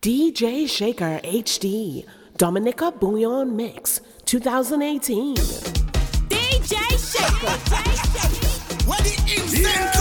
DJ Shaker HD Dominica Bouyon Mix 2018. DJ Shaker. what the instant? Yeah.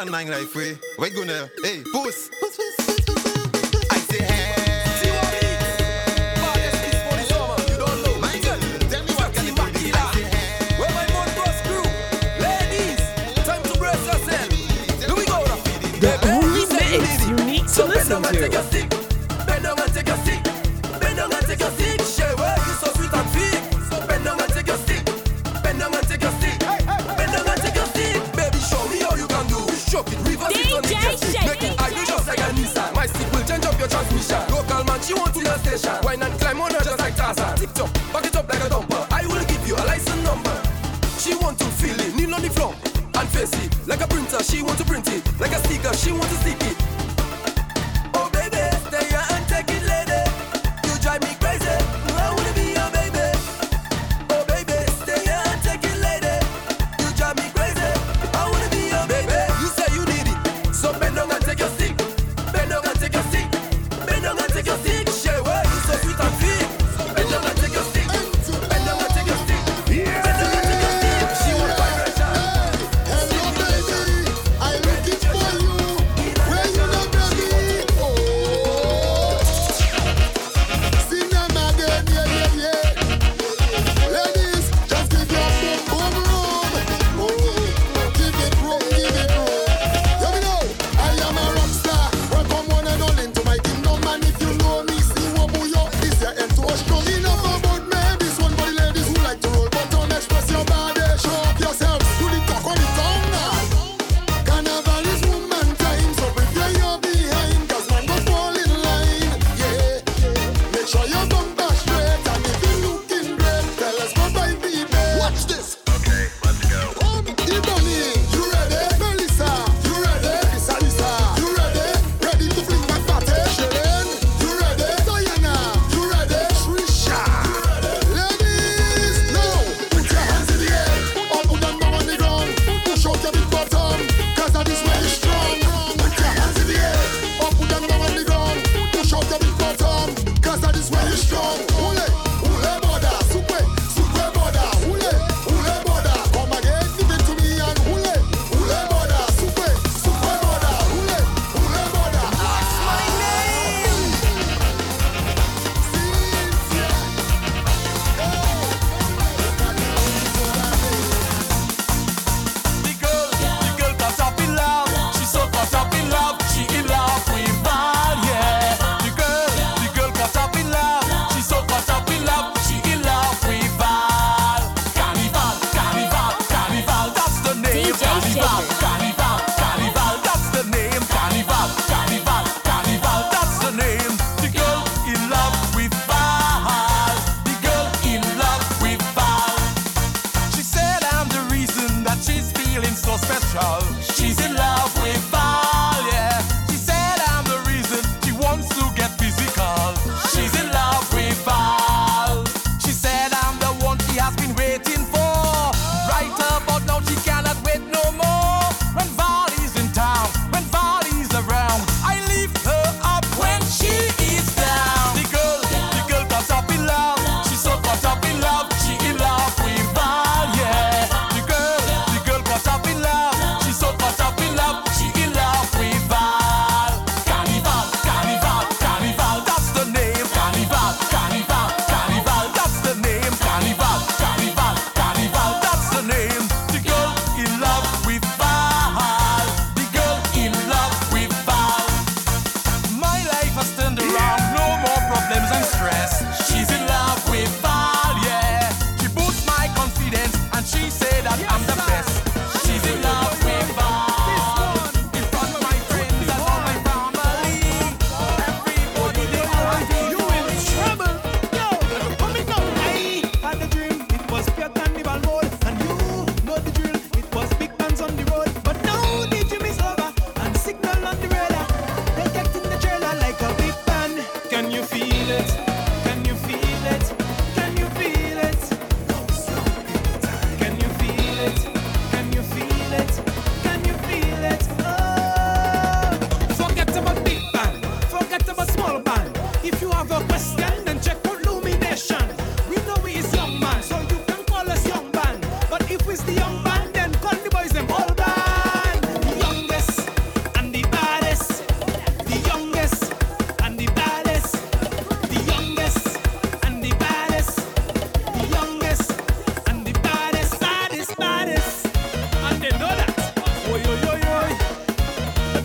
van mijn rijvee. Wij gaan, hey.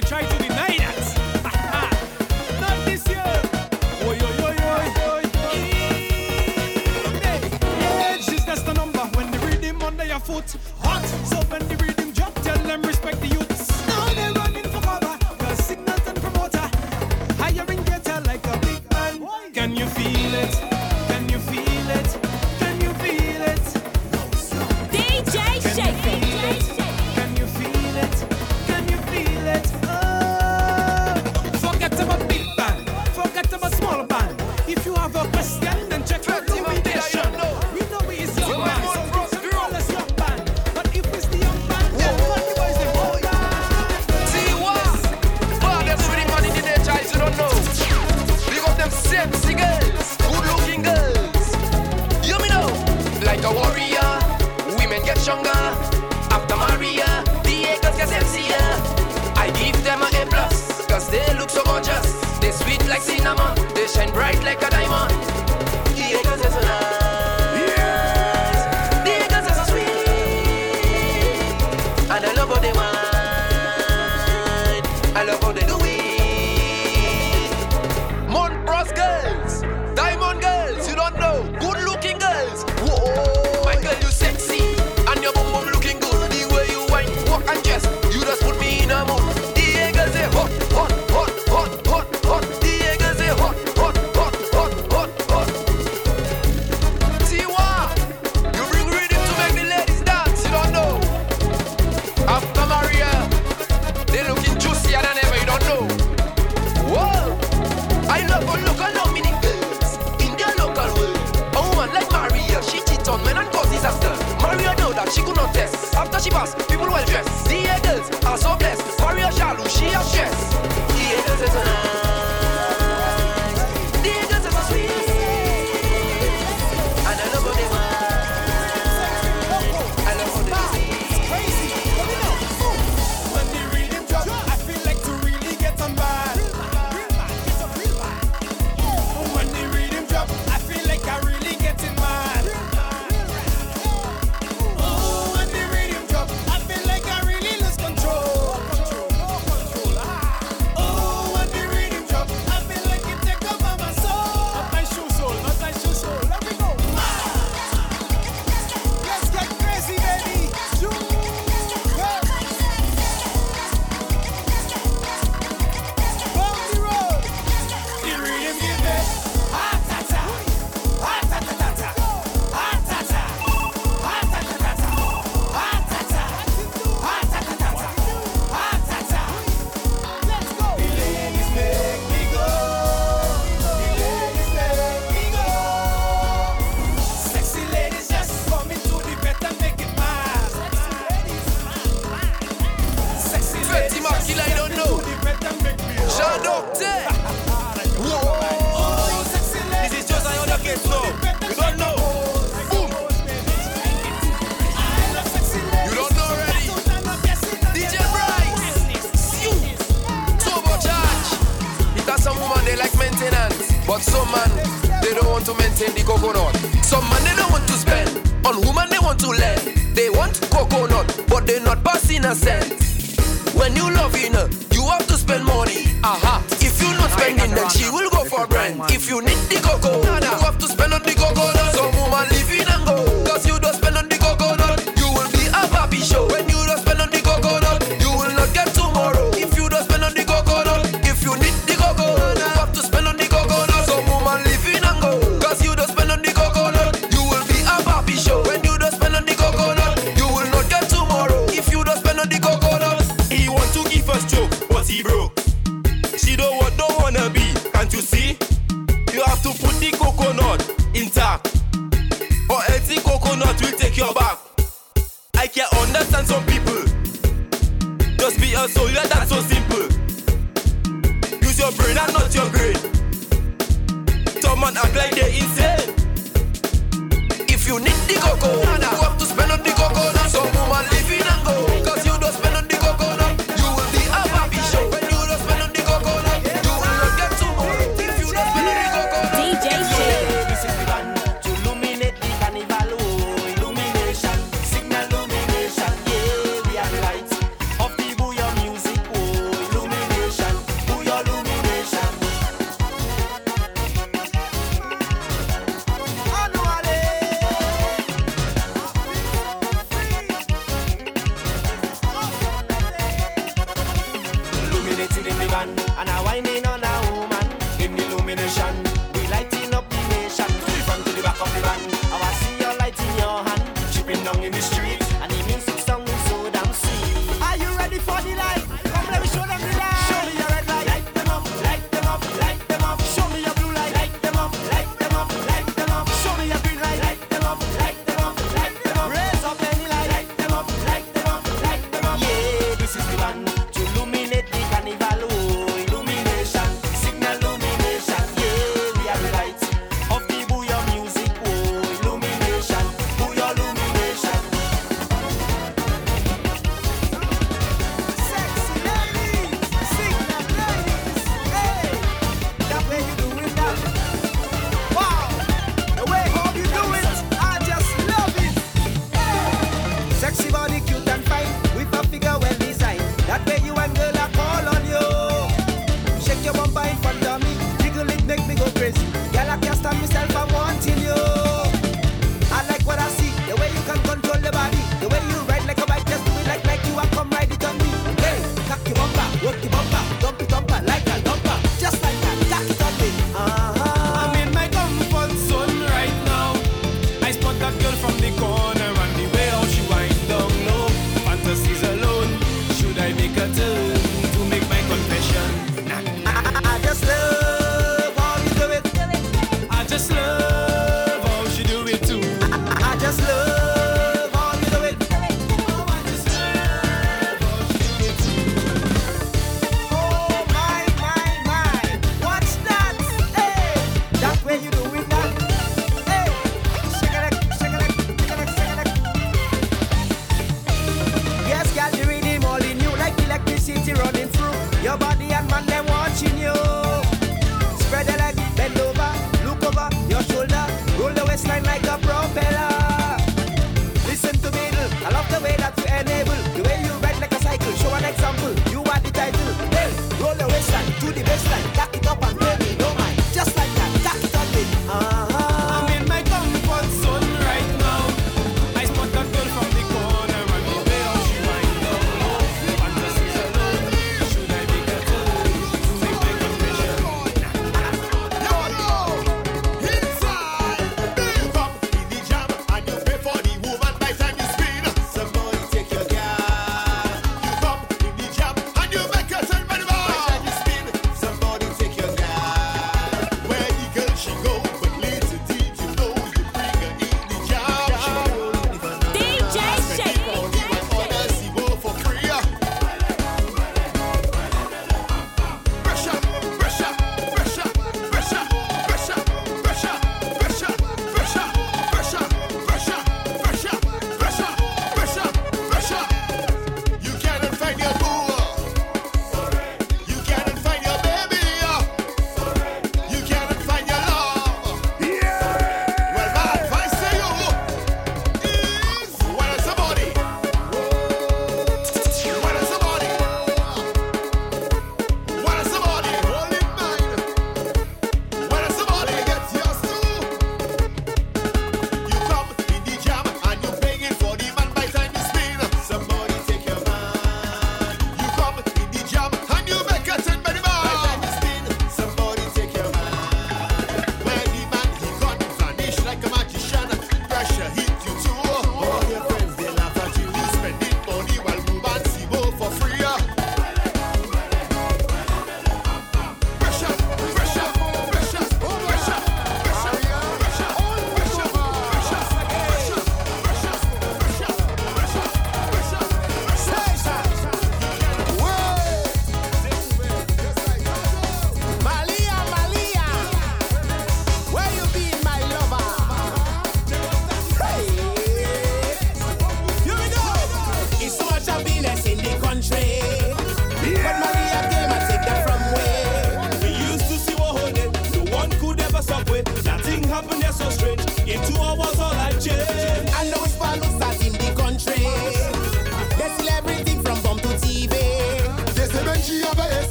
they try to deny that. Not this year. Oy, oy, oy, Age is just a number when the rhythm under your foot hot. So when the rhythm drop, tell them respect the they don't want to maintain the coconut. Some man they don't want to spend, on woman they want to lend. They want coconut, but they not passing a cent. When you loving her, you have to spend money. Aha. If you not spending, then she will go for rent. If you need the coco, you have to spend on the coconut. Some woman living and go, cause you don't spend on the coconut. You will be a poppy show.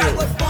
too.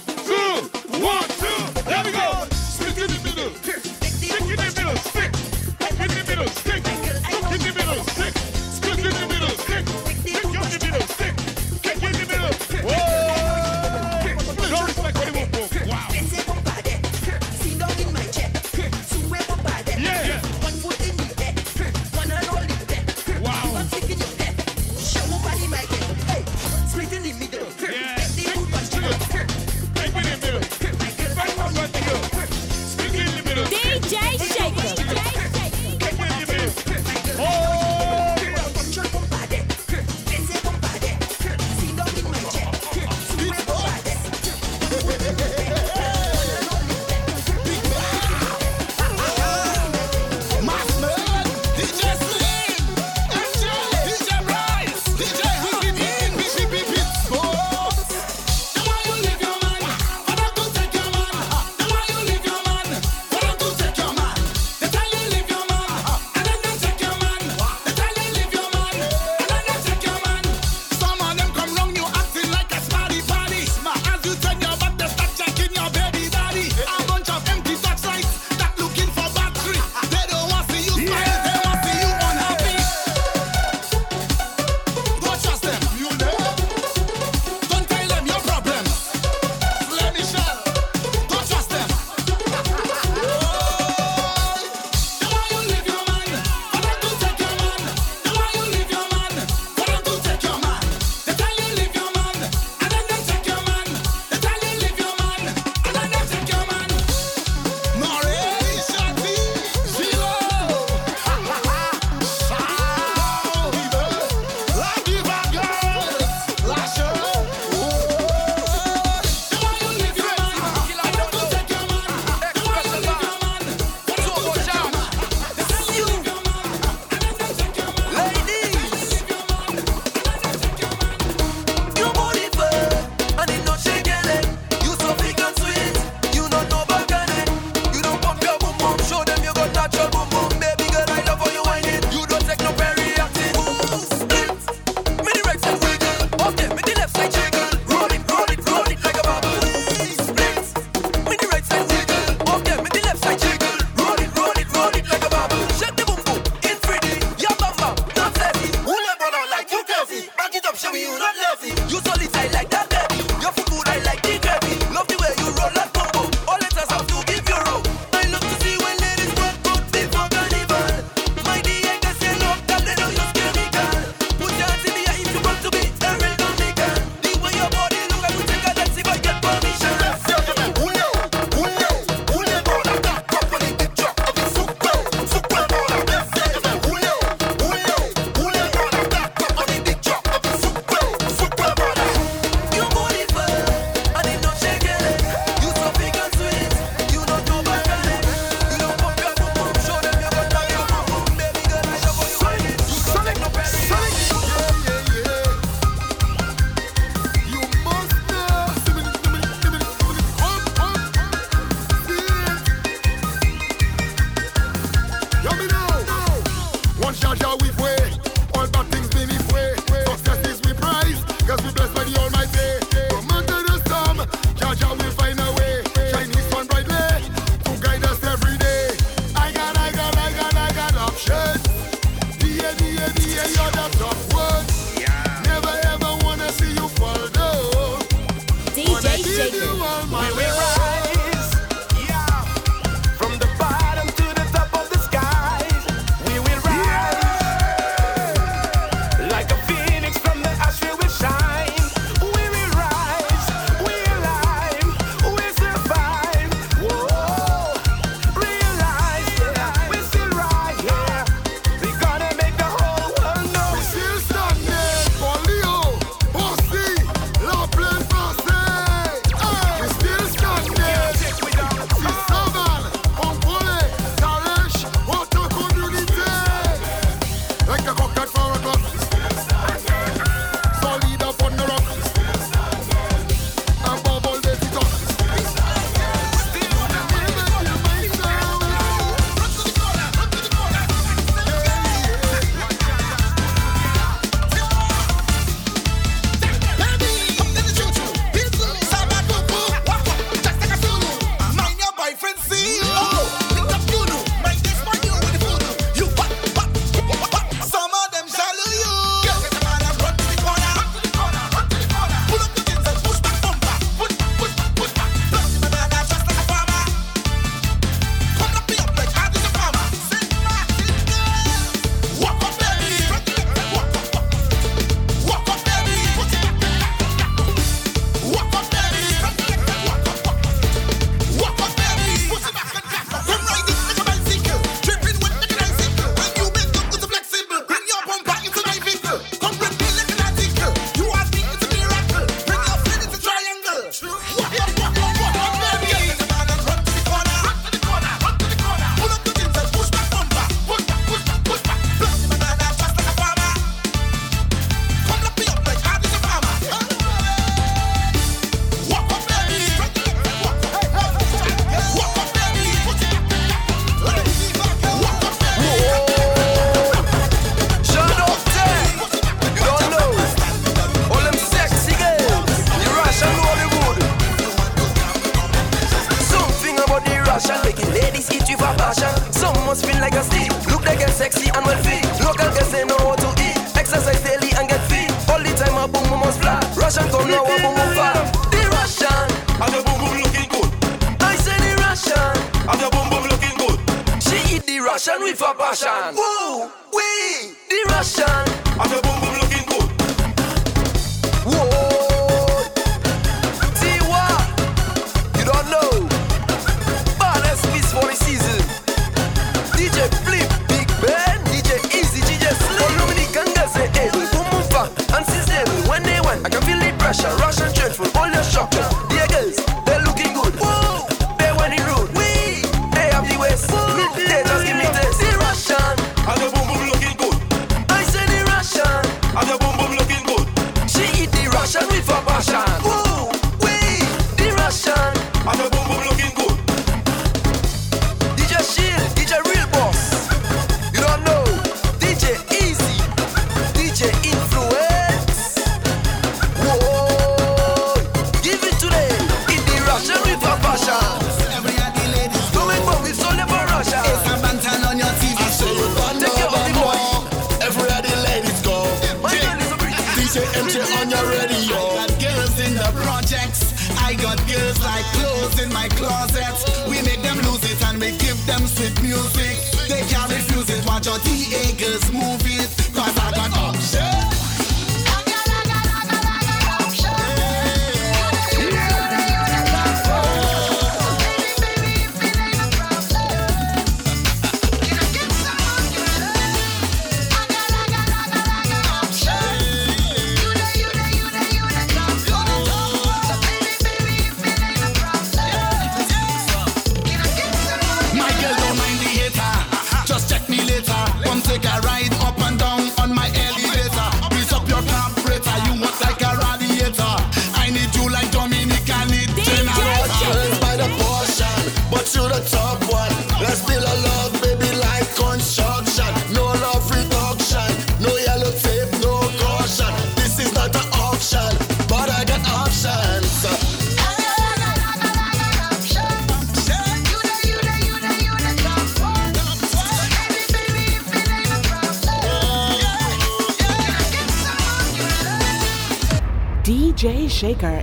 refuse it. Watch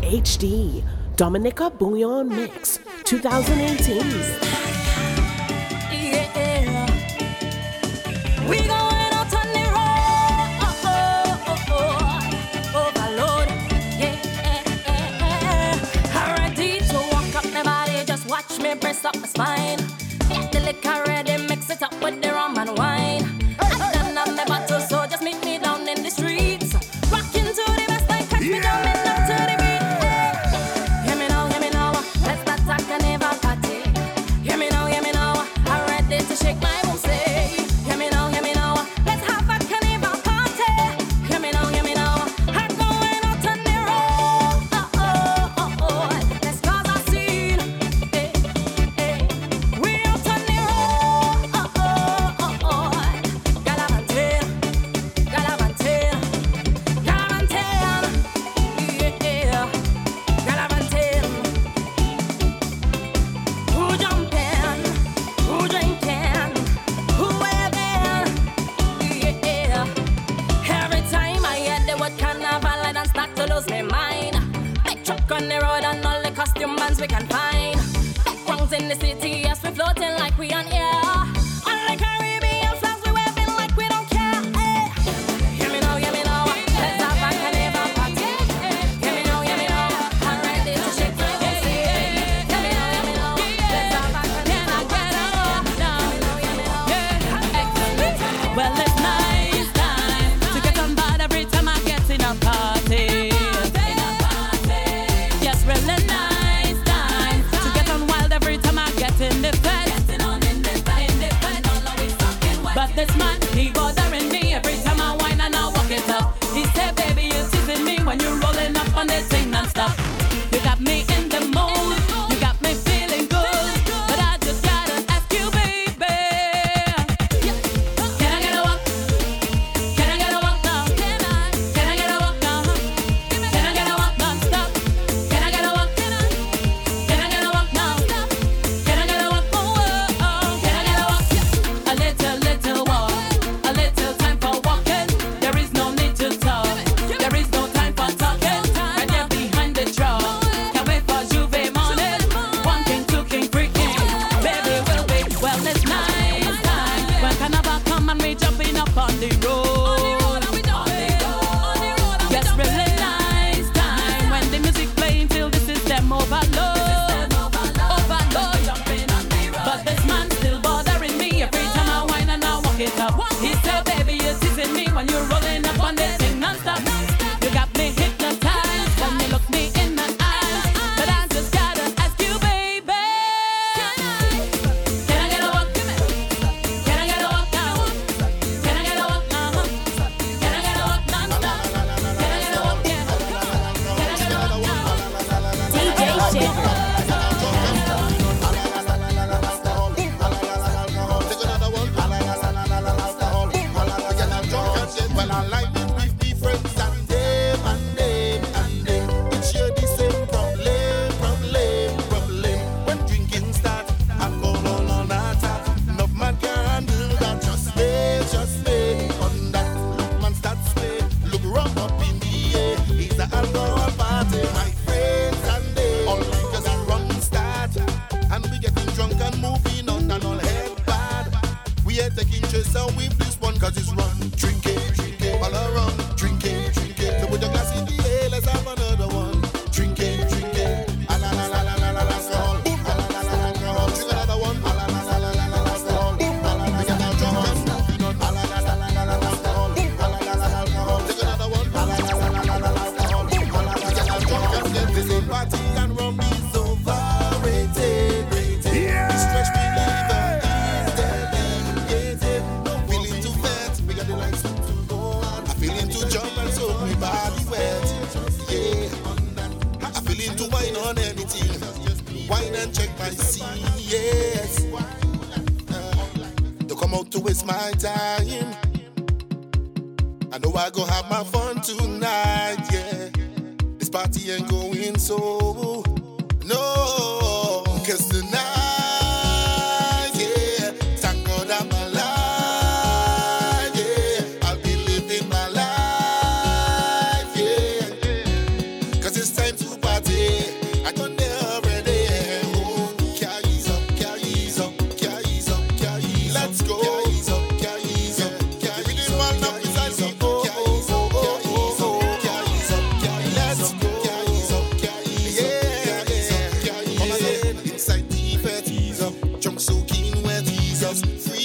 HD, Dominica Bouyon Mix, 2018.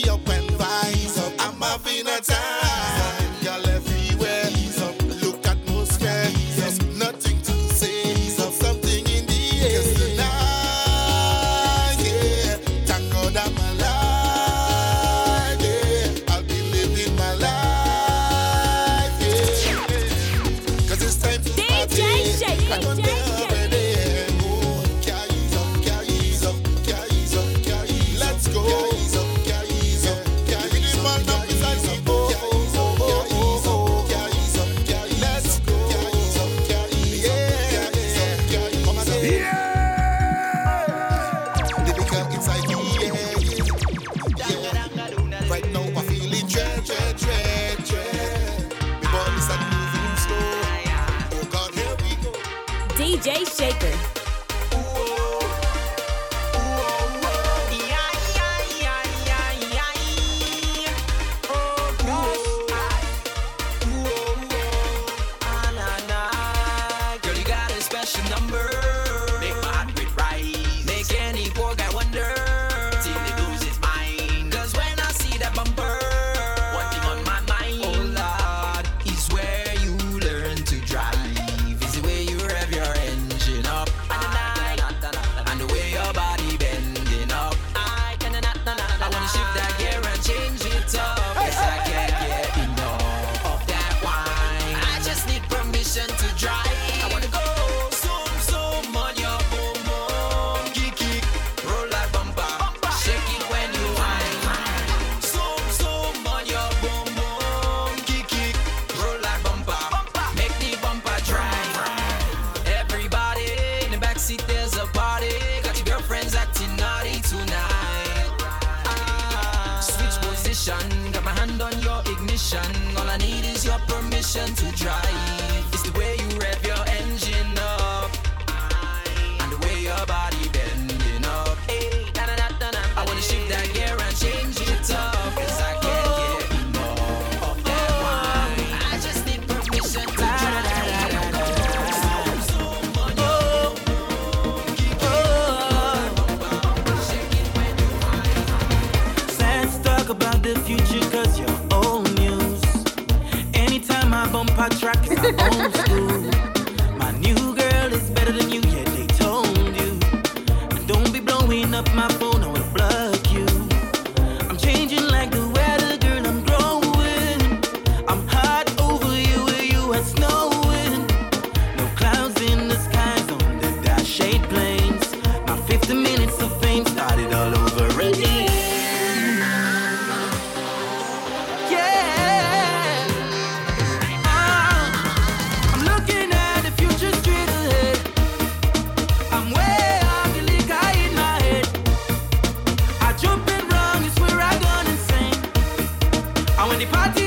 Free up party party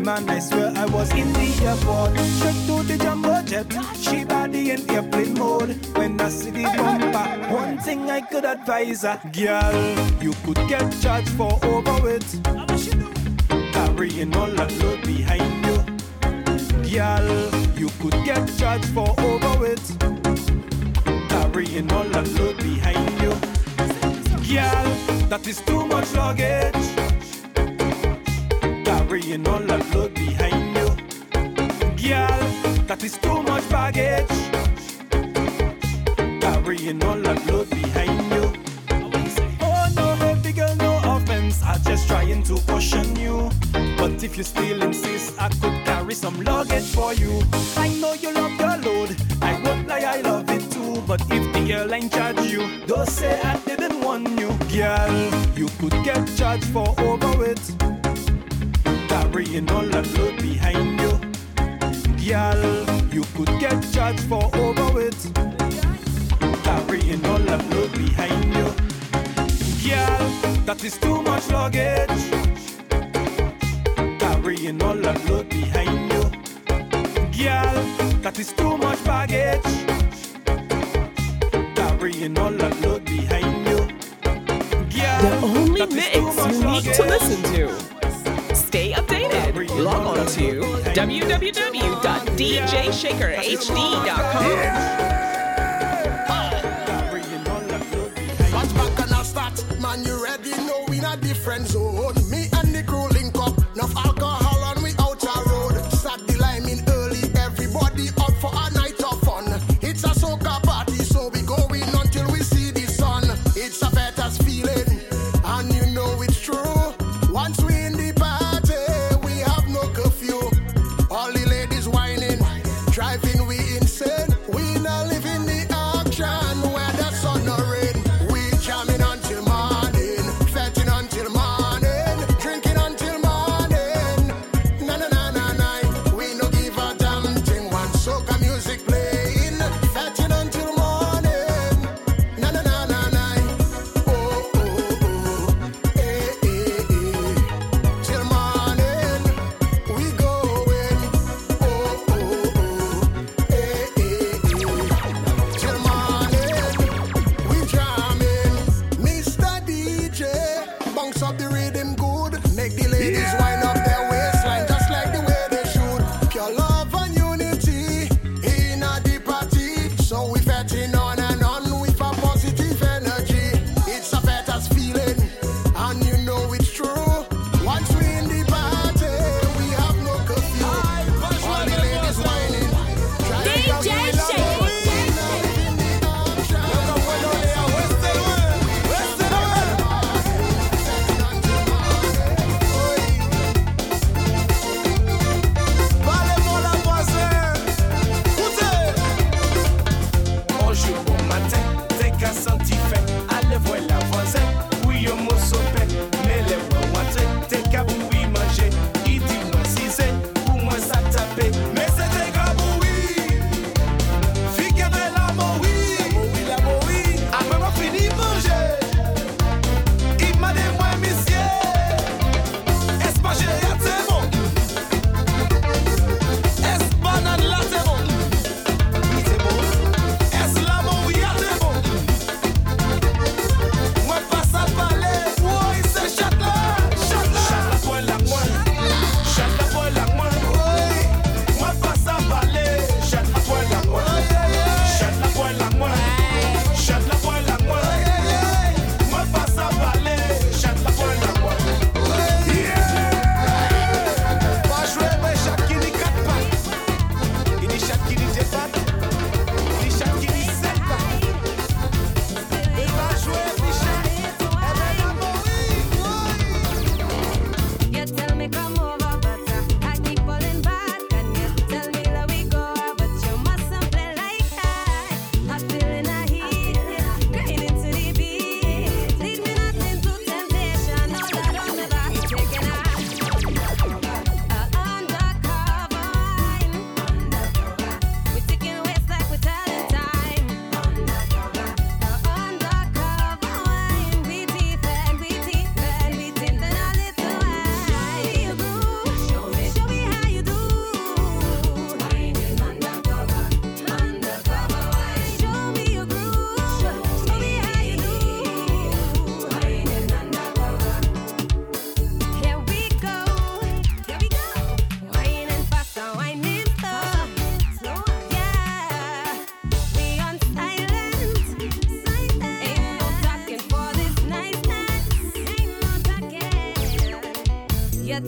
man, I swear I was in the airport. Check to the jumbo jet, she body in airplane mode. When I see the bumper, one thing I could advise her, girl, you could get charged for life is too much baggage. Carrying all that load behind you. Oh no, baby girl, no offense. I'm just trying to caution you. But if you still insist, I could carry some luggage for you. I know you love your load. I won't lie, I love it too. But if the airline charge you, don't say I didn't want you, girl. You could get charged for overweight. Carrying all that load behind you gal, you could get charged for over it. Carrying all that load behind you, gal, that is too much luggage. Carrying all behind you, gal, that is too much baggage. Carrying all behind you, gal. The only mix you need to listen to log on to www.djshakerhd.com. Yeah.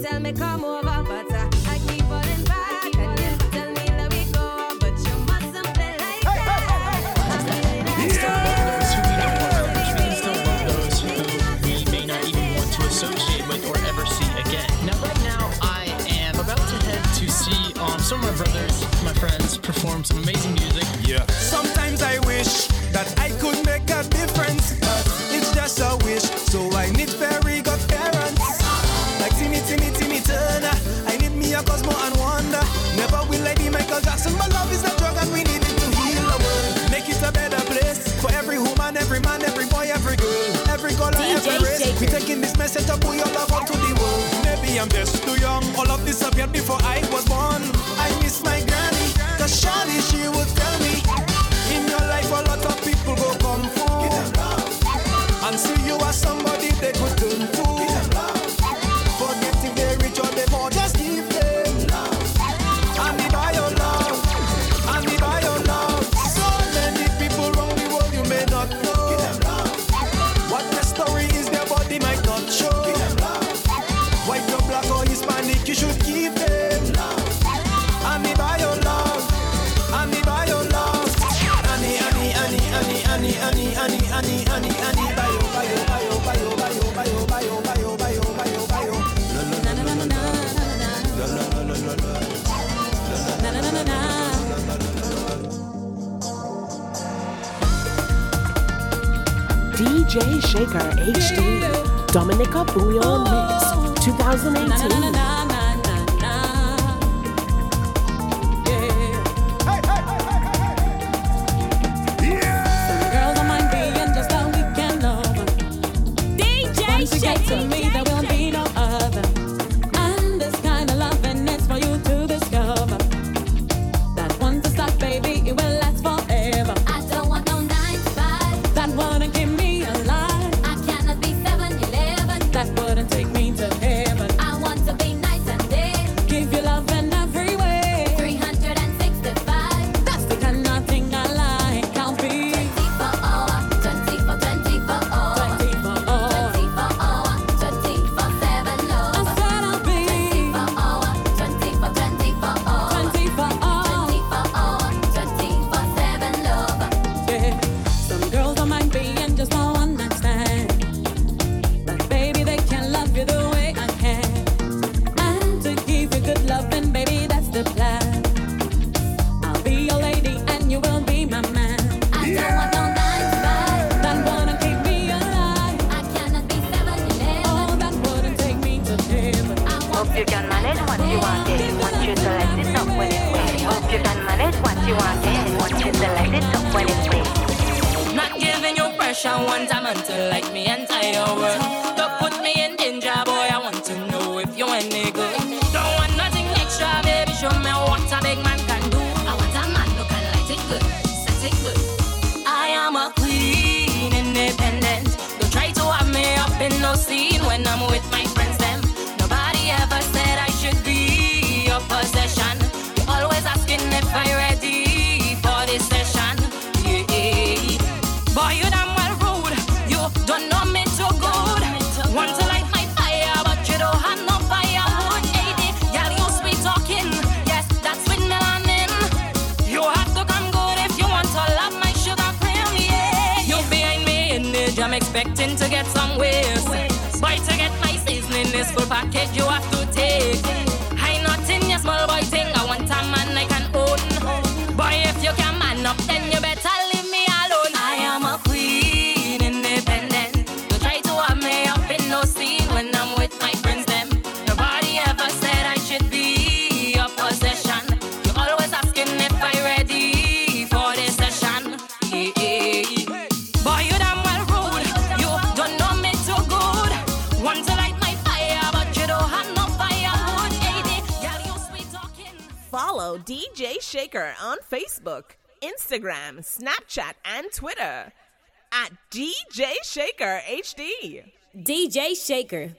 tell me come over, but I, I keep falling back. And you tell me let me go, but you mustn't play like that. Hey, hey, hey. We may not even want to associate with or ever see again. Now, right now, I am about to head to see um, some of my brothers, my friends, perform some amazing music. Yeah. Sometimes I wish that I could make a difference, but it's just a wish. me set up who you love out to the world. Maybe I'm just too young. All of this appeared before I was born. DJ Shaker HD, Dominica Bouyon Mix, 2018. one diamond to light me entire world. Don't put me long ways. Boy, to get my seasoning, this full package you Baker on Facebook, Instagram, Snapchat, and Twitter at DJ Shaker HD. DJ Shaker.